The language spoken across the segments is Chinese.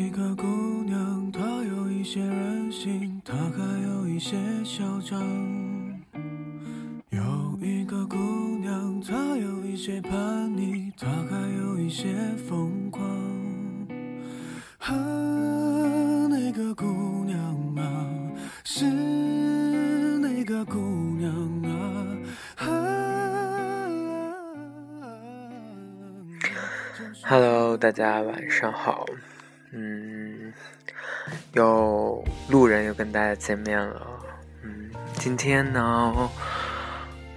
一个姑娘，她有一些任性，她还有一些嚣张。有一个姑娘，她有一些叛逆，她还有一些疯狂。啊，那个姑娘啊，是那个姑娘啊。Hello，大家晚上好。跟大家见面了。嗯，今天呢，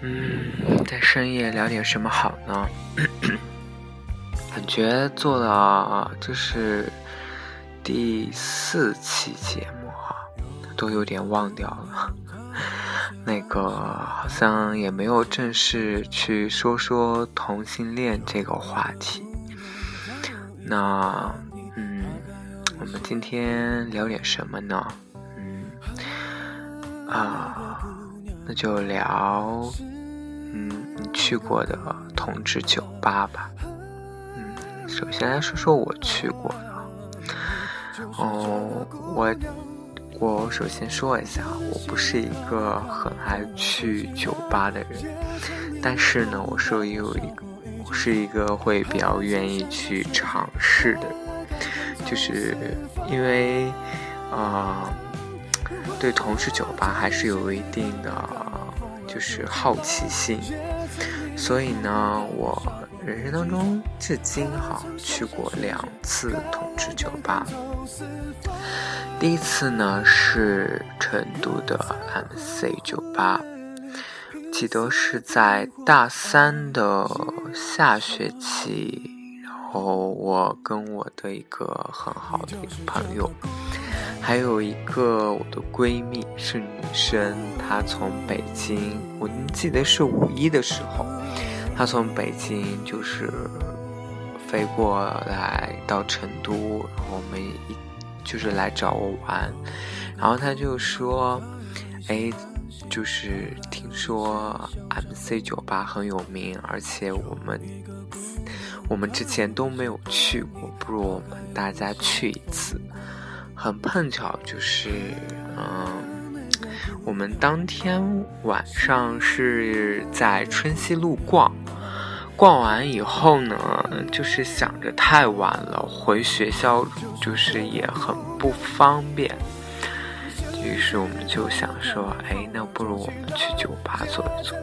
嗯，在深夜聊点什么好呢？感觉做了这是第四期节目哈，都有点忘掉了。那个好像也没有正式去说说同性恋这个话题。那，嗯，我们今天聊点什么呢？啊，那就聊，嗯，你去过的同志酒吧吧。嗯，首先来说说我去过的。哦，我，我首先说一下，我不是一个很爱去酒吧的人，但是呢，我是有一个。是一个会比较愿意去尝试的人，就是因为，呃，对同志酒吧还是有一定的就是好奇心，所以呢，我人生当中至今哈去过两次同志酒吧，第一次呢是成都的 MC 酒吧。记得是在大三的下学期，然后我跟我的一个很好的一个朋友，还有一个我的闺蜜是女生，她从北京，我记得是五一的时候，她从北京就是飞过来到成都，然后我们一就是来找我玩，然后她就说，哎。就是听说 MC 酒吧很有名，而且我们我们之前都没有去过，不如我们大家去一次。很碰巧，就是嗯，我们当天晚上是在春熙路逛，逛完以后呢，就是想着太晚了，回学校就是也很不方便。于是我们就想说，哎，那不如我们去酒吧坐一坐。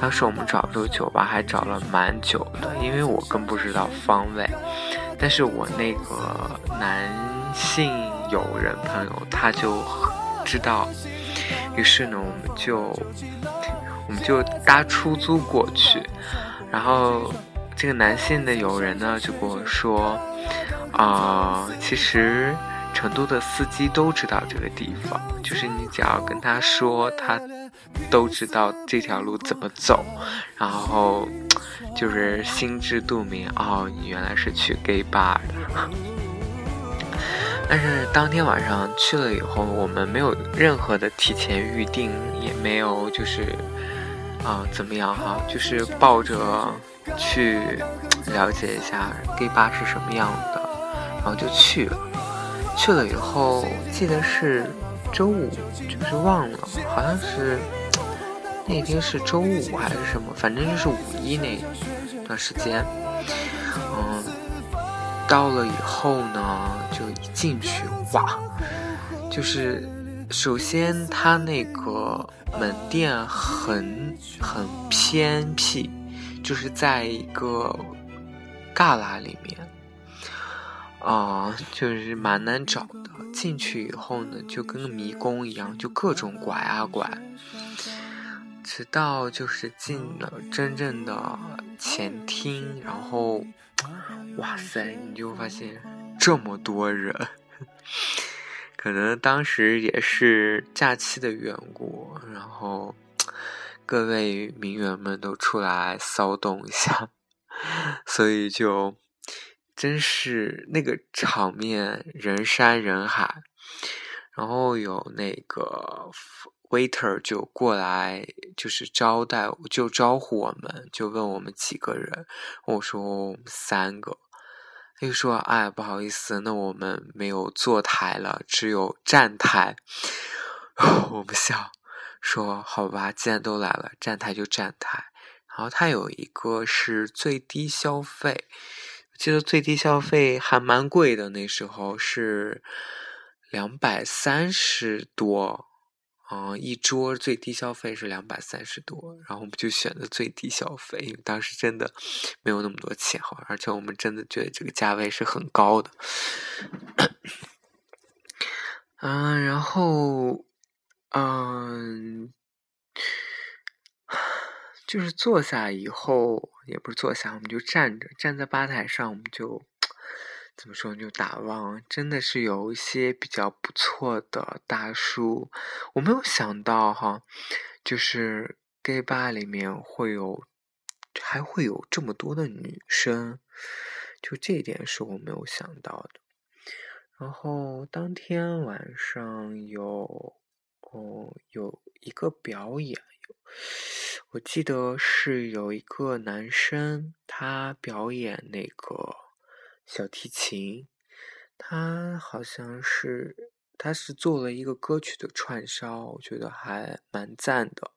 当时我们找这个酒吧还找了蛮久的，因为我更不知道方位。但是我那个男性友人朋友他就知道，于是呢，我们就我们就搭出租过去。然后这个男性的友人呢就跟我说，啊，其实。成都的司机都知道这个地方，就是你只要跟他说，他都知道这条路怎么走，然后就是心知肚明。哦，你原来是去 gay bar 的。但是当天晚上去了以后，我们没有任何的提前预定，也没有就是啊怎么样哈，就是抱着去了解一下 gay 吧是什么样的，然后就去了。去了以后，记得是周五，就是忘了，好像是那天是周五还是什么，反正就是五一那段时间。嗯，到了以后呢，就一进去，哇，就是首先它那个门店很很偏僻，就是在一个旮旯里面。啊，就是蛮难找的。进去以后呢，就跟迷宫一样，就各种拐啊拐，直到就是进了真正的前厅，然后，哇塞，你就发现这么多人，可能当时也是假期的缘故，然后各位名媛们都出来骚动一下，所以就。真是那个场面，人山人海，然后有那个 waiter 就过来，就是招待，就招呼我们，就问我们几个人，我说我们三个，又说：“哎，不好意思，那我们没有坐台了，只有站台。”我不笑说：“好吧，既然都来了，站台就站台。”然后他有一个是最低消费，记得最低消费还蛮贵的，那时候是两百三十多。嗯，一桌最低消费是两百三十多，然后我们就选的最低消费，因为当时真的没有那么多钱哈，而且我们真的觉得这个价位是很高的。嗯，然后，嗯，就是坐下以后，也不是坐下，我们就站着，站在吧台上，我们就。怎么说？就打望，真的是有一些比较不错的大叔。我没有想到哈，就是 gay bar 里面会有，还会有这么多的女生，就这一点是我没有想到的。然后当天晚上有，哦，有一个表演，我记得是有一个男生他表演那个。小提琴，他好像是，他是做了一个歌曲的串烧，我觉得还蛮赞的。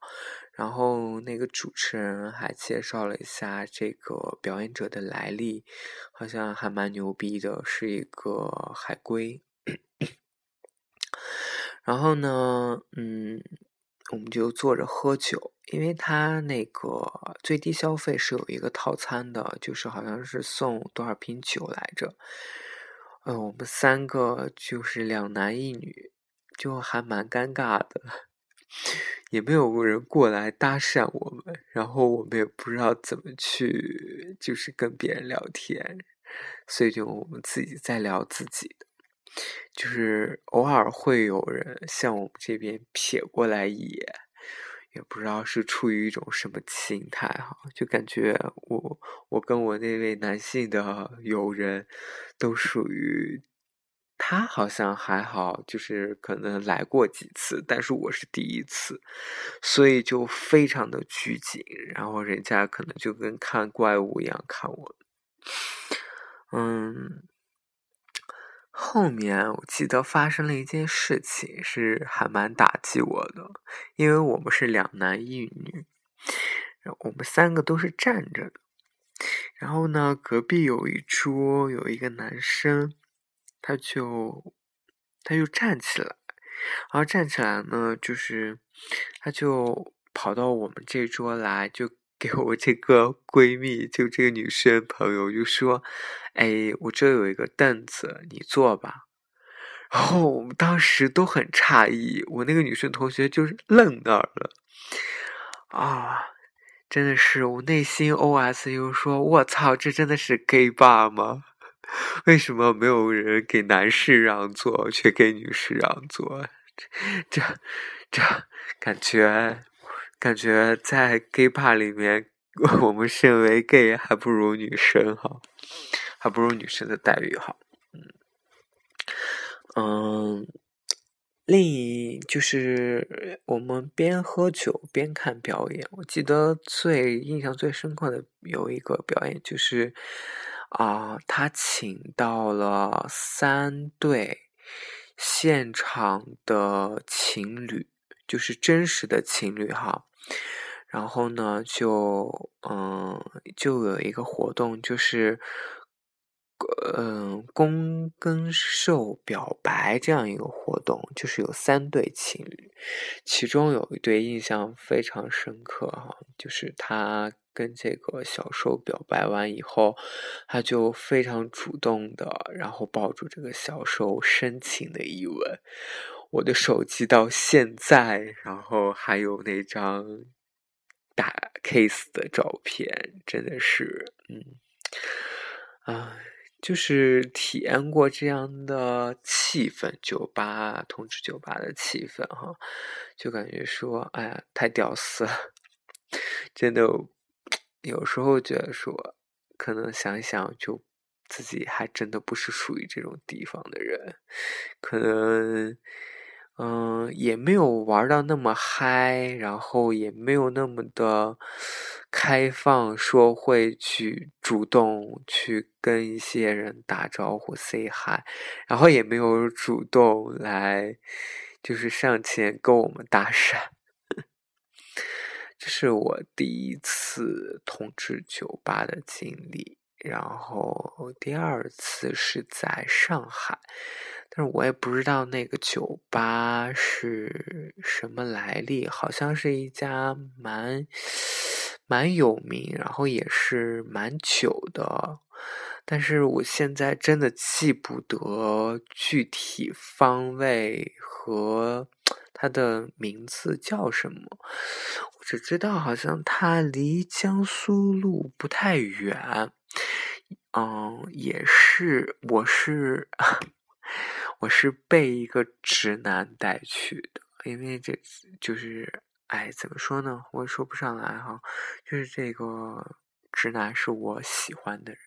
然后那个主持人还介绍了一下这个表演者的来历，好像还蛮牛逼的，是一个海归。然后呢，嗯。我们就坐着喝酒，因为他那个最低消费是有一个套餐的，就是好像是送多少瓶酒来着。呃，我们三个就是两男一女，就还蛮尴尬的，也没有人过来搭讪我们，然后我们也不知道怎么去，就是跟别人聊天，所以就我们自己在聊自己的。就是偶尔会有人向我们这边瞥过来一眼，也不知道是出于一种什么心态哈，就感觉我我跟我那位男性的友人，都属于他好像还好，就是可能来过几次，但是我是第一次，所以就非常的拘谨，然后人家可能就跟看怪物一样看我，嗯。后面我记得发生了一件事情，是还蛮打击我的，因为我们是两男一女，我们三个都是站着的。然后呢，隔壁有一桌有一个男生，他就他就站起来，然后站起来呢，就是他就跑到我们这桌来，就。给我这个闺蜜，就这个女生朋友，就说：“哎，我这有一个凳子，你坐吧。”然后我们当时都很诧异，我那个女生同学就是愣那儿了。啊，真的是，我内心 OS 又说：“我操，这真的是 gay bar 吗？为什么没有人给男士让座，却给女士让座？这这感觉。”感觉在 gay bar 里面，我们身为 gay 还不如女生哈，还不如女生的待遇好。嗯，嗯，另一就是我们边喝酒边看表演。我记得最印象最深刻的有一个表演，就是啊，他请到了三对现场的情侣，就是真实的情侣哈。然后呢，就嗯，就有一个活动，就是嗯，公跟受表白这样一个活动，就是有三对情侣，其中有一对印象非常深刻哈，就是他跟这个小受表白完以后，他就非常主动的，然后抱住这个小受深情的一吻。我的手机到现在，然后还有那张打 case 的照片，真的是，嗯，啊，就是体验过这样的气氛，酒吧同志酒吧的气氛哈，就感觉说，哎呀，太屌丝了，真的，有时候觉得说，可能想想就自己还真的不是属于这种地方的人，可能。嗯，也没有玩到那么嗨，然后也没有那么的开放，说会去主动去跟一些人打招呼 say hi，然后也没有主动来就是上前跟我们搭讪。这是我第一次同志酒吧的经历，然后第二次是在上海。但是我也不知道那个酒吧是什么来历，好像是一家蛮蛮有名，然后也是蛮久的，但是我现在真的记不得具体方位和它的名字叫什么，我只知道好像它离江苏路不太远，嗯，也是，我是。我是被一个直男带去的，因为这就是，哎，怎么说呢？我也说不上来哈。就是这个直男是我喜欢的人，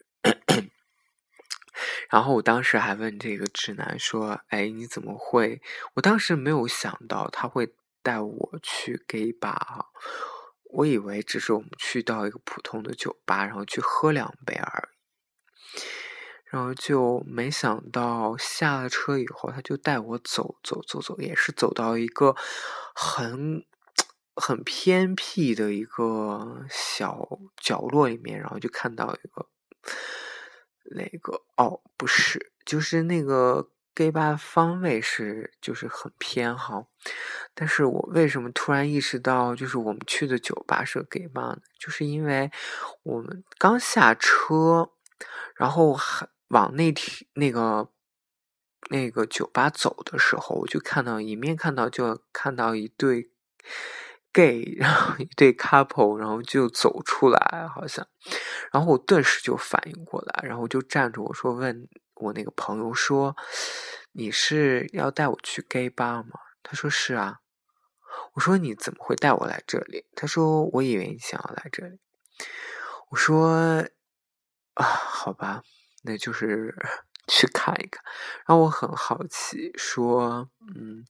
然后我当时还问这个直男说：“哎，你怎么会？”我当时没有想到他会带我去 gay 吧，我以为只是我们去到一个普通的酒吧，然后去喝两杯而已。然后就没想到下了车以后，他就带我走走走走，也是走到一个很很偏僻的一个小角落里面，然后就看到一个那个哦，不是，就是那个 gay 吧方位是就是很偏哈。但是我为什么突然意识到，就是我们去的酒吧是 gay 吧呢？就是因为我们刚下车，然后还。往那天那个那个酒吧走的时候，我就看到迎面看到就看到一对 gay，然后一对 couple，然后就走出来，好像，然后我顿时就反应过来，然后我就站着，我说问我那个朋友说，你是要带我去 gay 吧吗？他说是啊。我说你怎么会带我来这里？他说我以为你想要来这里。我说啊，好吧。那就是 去看一看，然后我很好奇，说，嗯，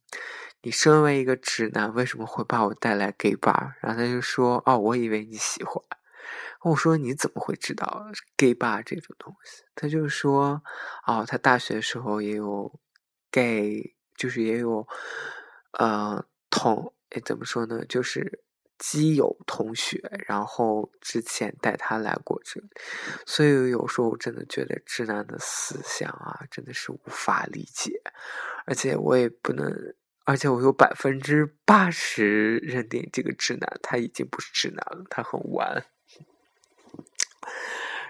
你身为一个直男，为什么会把我带来 gay bar？然后他就说，哦，我以为你喜欢。我说你怎么会知道 gay bar 这种东西？他就说，哦，他大学的时候也有 gay，就是也有，呃，同，哎，怎么说呢？就是。基友同学，然后之前带他来过这里，所以有时候我真的觉得直男的思想啊，真的是无法理解，而且我也不能，而且我有百分之八十认定这个直男他已经不是直男了，他很玩。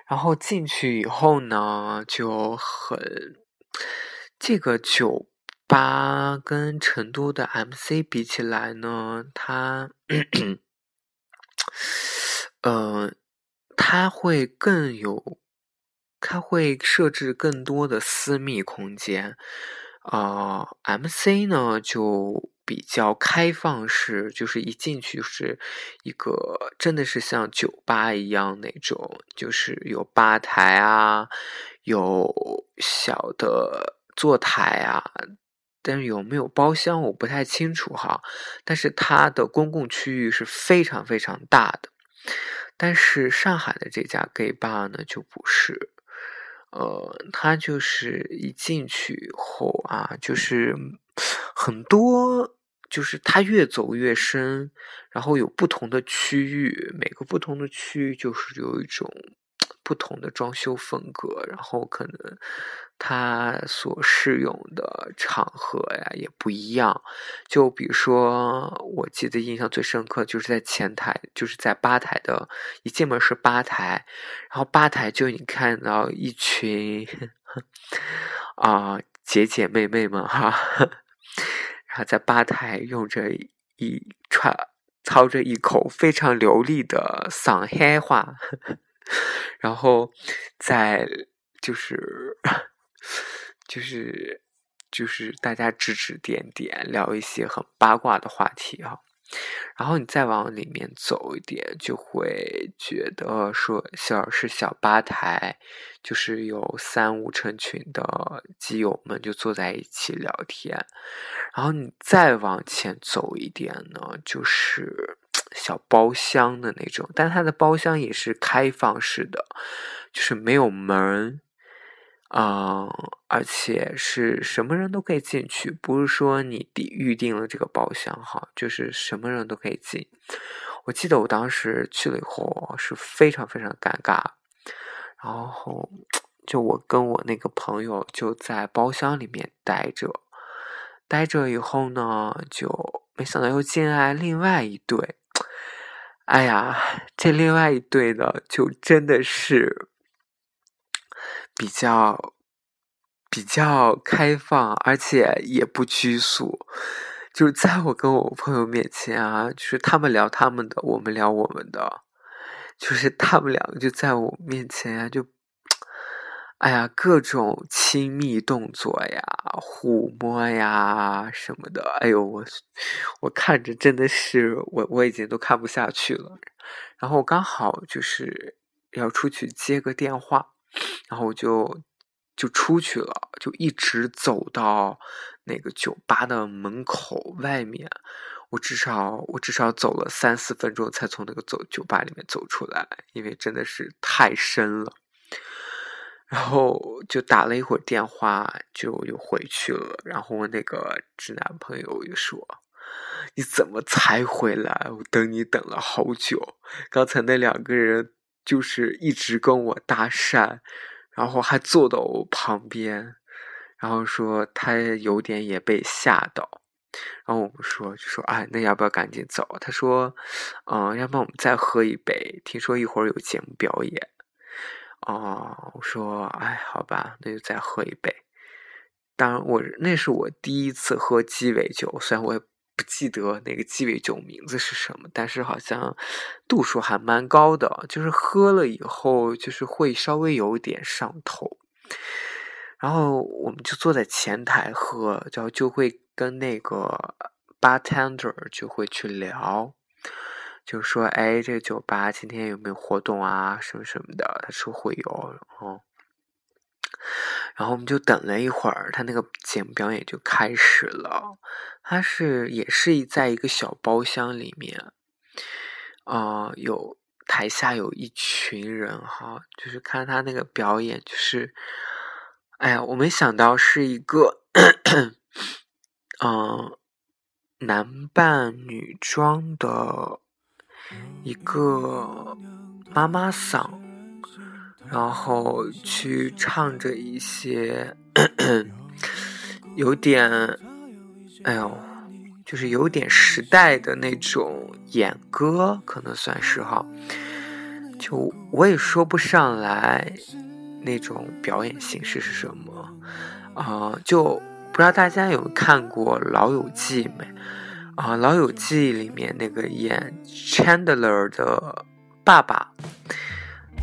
然后进去以后呢，就很这个酒。吧跟成都的 MC 比起来呢，它，呃，它会更有，它会设置更多的私密空间，啊，MC 呢就比较开放式，就是一进去是一个真的是像酒吧一样那种，就是有吧台啊，有小的坐台啊。但是有没有包厢我不太清楚哈，但是它的公共区域是非常非常大的。但是上海的这家 gay bar 呢就不是，呃，它就是一进去以后啊，就是很多，就是它越走越深，然后有不同的区域，每个不同的区域就是有一种。不同的装修风格，然后可能它所适用的场合呀也不一样。就比如说，我记得印象最深刻就是在前台，就是在吧台的一进门是吧台，然后吧台就你看到一群 啊姐姐妹妹们哈，然后在吧台用着一串操着一口非常流利的上海话。然后，在就是就是就是大家指指点点，聊一些很八卦的话题哈。然后你再往里面走一点，就会觉得说小是小吧台，就是有三五成群的基友们就坐在一起聊天。然后你再往前走一点呢，就是小包厢的那种，但它的包厢也是开放式的，就是没有门。啊，而且是什么人都可以进去，不是说你预定了这个包厢哈，就是什么人都可以进。我记得我当时去了以后是非常非常尴尬，然后就我跟我那个朋友就在包厢里面待着，待着以后呢，就没想到又进来另外一对，哎呀，这另外一对呢，就真的是。比较比较开放，而且也不拘束。就是在我跟我朋友面前啊，就是他们聊他们的，我们聊我们的。就是他们两个就在我面前啊，就哎呀，各种亲密动作呀、抚摸呀什么的。哎呦，我我看着真的是我我已经都看不下去了。然后我刚好就是要出去接个电话。然后我就就出去了，就一直走到那个酒吧的门口外面。我至少我至少走了三四分钟才从那个走酒吧里面走出来，因为真的是太深了。然后就打了一会儿电话，就又回去了。然后我那个直男朋友又说：“你怎么才回来？我等你等了好久。刚才那两个人就是一直跟我搭讪。”然后还坐到我旁边，然后说他有点也被吓到，然后我们说就说哎，那要不要赶紧走？他说，嗯，要不然我们再喝一杯，听说一会儿有节目表演。哦，我说哎，好吧，那就再喝一杯。当然，我那是我第一次喝鸡尾酒，虽然我也。不记得那个鸡尾酒名字是什么，但是好像度数还蛮高的，就是喝了以后就是会稍微有点上头。然后我们就坐在前台喝，然后就会跟那个 bartender 就会去聊，就说：“哎，这个酒吧今天有没有活动啊？什么什么的？”他说会有，然后。然后我们就等了一会儿，他那个节目表演就开始了。他是也是在一个小包厢里面，啊，有台下有一群人哈，就是看他那个表演，就是，哎呀，我没想到是一个，嗯，男扮女装的一个妈妈桑。然后去唱着一些有点，哎呦，就是有点时代的那种演歌，可能算是哈。就我也说不上来那种表演形式是什么啊，就不知道大家有看过《老友记》没？啊，《老友记》里面那个演 Chandler 的爸爸。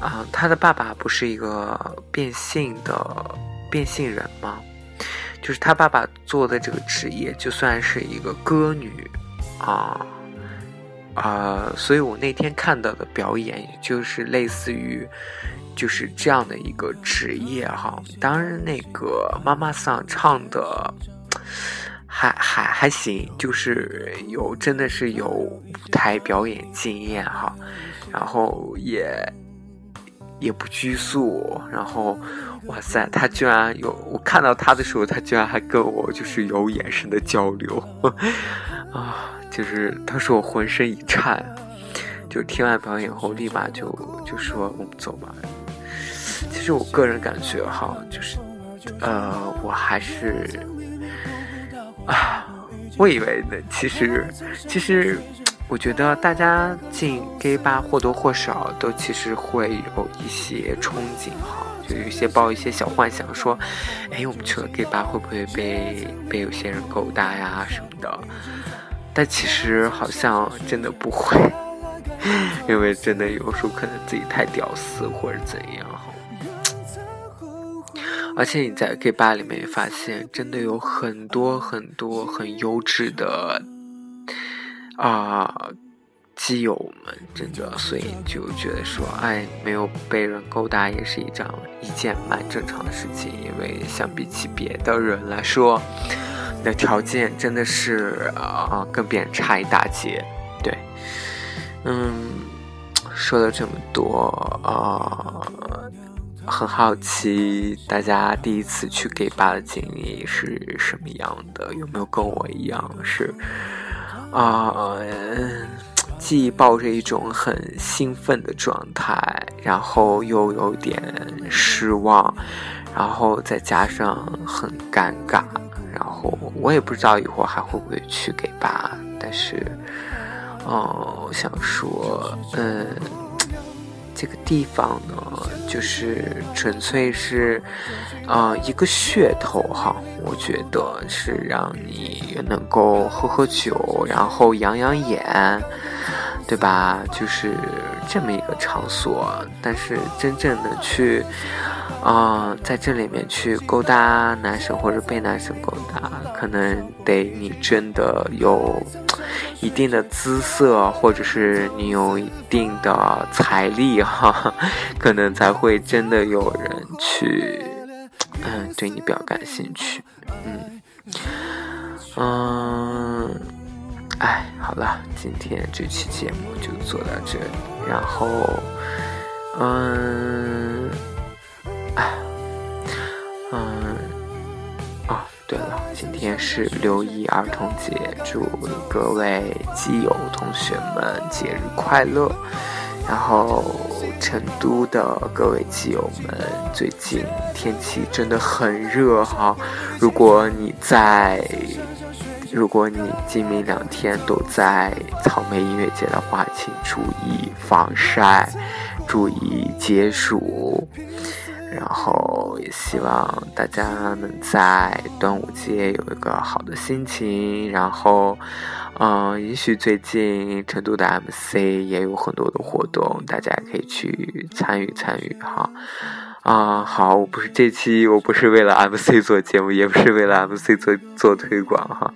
啊，他的爸爸不是一个变性的变性人吗？就是他爸爸做的这个职业，就算是一个歌女啊啊，所以我那天看到的表演，就是类似于就是这样的一个职业哈。当然，那个妈妈桑唱的还还还行，就是有真的是有舞台表演经验哈，然后也。也不拘束，然后，哇塞，他居然有我看到他的时候，他居然还跟我就是有眼神的交流，啊，就是当时我浑身一颤，就听完表演后立马就就说我们走吧。其实我个人感觉哈，就是，呃，我还是，啊，我以为呢，其实其实。我觉得大家进 gay 吧或多或少都其实会有一些憧憬哈，就有一些抱一些小幻想，说，哎，我们去了 gay 吧会不会被被有些人勾搭呀什么的？但其实好像真的不会，因为真的有时候可能自己太屌丝或者怎样。而且你在 gay 吧里面也发现，真的有很多很多很优质的。啊基友们，真的，所以就觉得说，哎，没有被人勾搭也是一张一件蛮正常的事情，因为相比起别的人来说，你的条件真的是啊，跟别人差一大截。对，嗯，说了这么多，啊，很好奇大家第一次去 gay 吧的经历是什么样的？有没有跟我一样是啊？既抱着一种很兴奋的状态，然后又有点失望，然后再加上很尴尬，然后我也不知道以后还会不会去给吧，但是，哦，想说，嗯，这个地方呢，就是纯粹是，呃，一个噱头哈，我觉得是让你能够喝喝酒，然后养养眼。对吧？就是这么一个场所，但是真正的去，啊，在这里面去勾搭男生或者被男生勾搭，可能得你真的有一定的姿色，或者是你有一定的财力哈，可能才会真的有人去，嗯，对你比较感兴趣，嗯，嗯。哎，好了，今天这期节目就做到这里。然后，嗯，哎，是六一儿童节，祝各位基友同学们节日快乐。然后，成都的各位基友们，最近天气真的很热哈。如果你在。如果你今明两天都在草莓音乐节的话，请注意防晒，注意解暑，然后也希望大家能在端午节有一个好的心情。然后，嗯，也许最近成都的 MC 也有很多的活动，大家也可以去参与参与哈。啊，好，我不是这期，我不是为了 MC 做节目，也不是为了 MC 做做推广哈，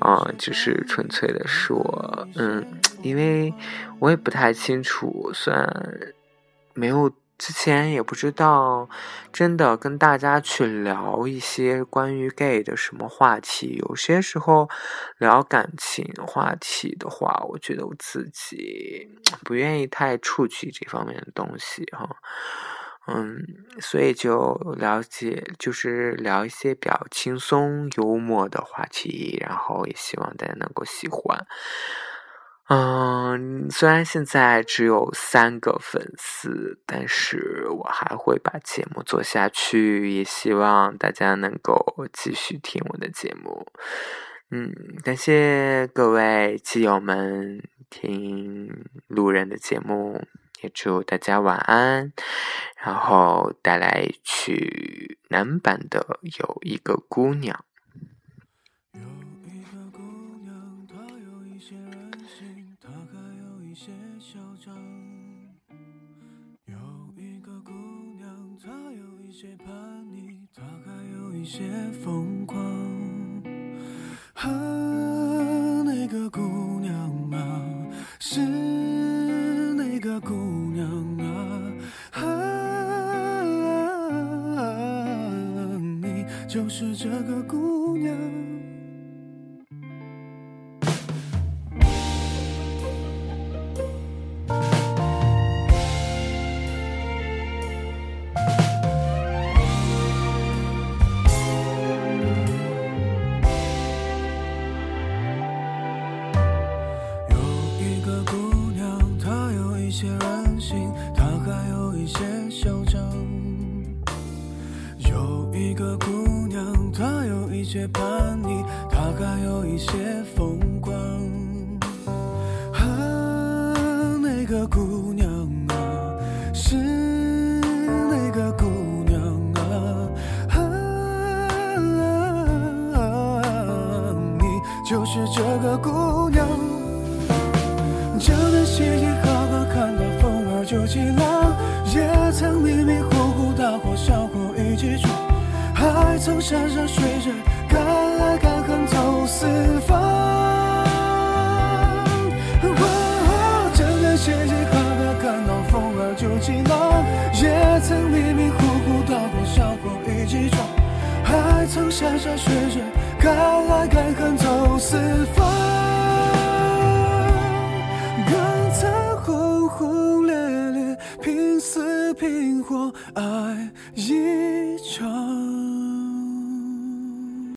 啊，只是纯粹的说，嗯，因为我也不太清楚，虽然没有之前也不知道，真的跟大家去聊一些关于 gay 的什么话题，有些时候聊感情话题的话，我觉得我自己不愿意太触及这方面的东西哈。嗯，所以就了解，就是聊一些比较轻松幽默的话题，然后也希望大家能够喜欢。嗯，虽然现在只有三个粉丝，但是我还会把节目做下去，也希望大家能够继续听我的节目。嗯，感谢各位基友们听路人的节目。也祝大家晚安，然后带来一曲男版的有一个姑娘。些叛逆，她还有一些疯狂。啊，那个姑娘啊，是那。个姑娘啊，你就是这个姑娘。就是这个姑娘，真的嘻嘻哈哈，看到风儿就起浪，也曾迷迷糊糊大火小火一起闯，还曾山山水水敢爱敢恨走四方。真的嘻嘻哈哈，看到风儿就起浪，也曾迷迷糊糊大火小火一起闯，还曾山山水水。该爱该恨走四方。更曾轰轰烈烈，拼死拼活爱一。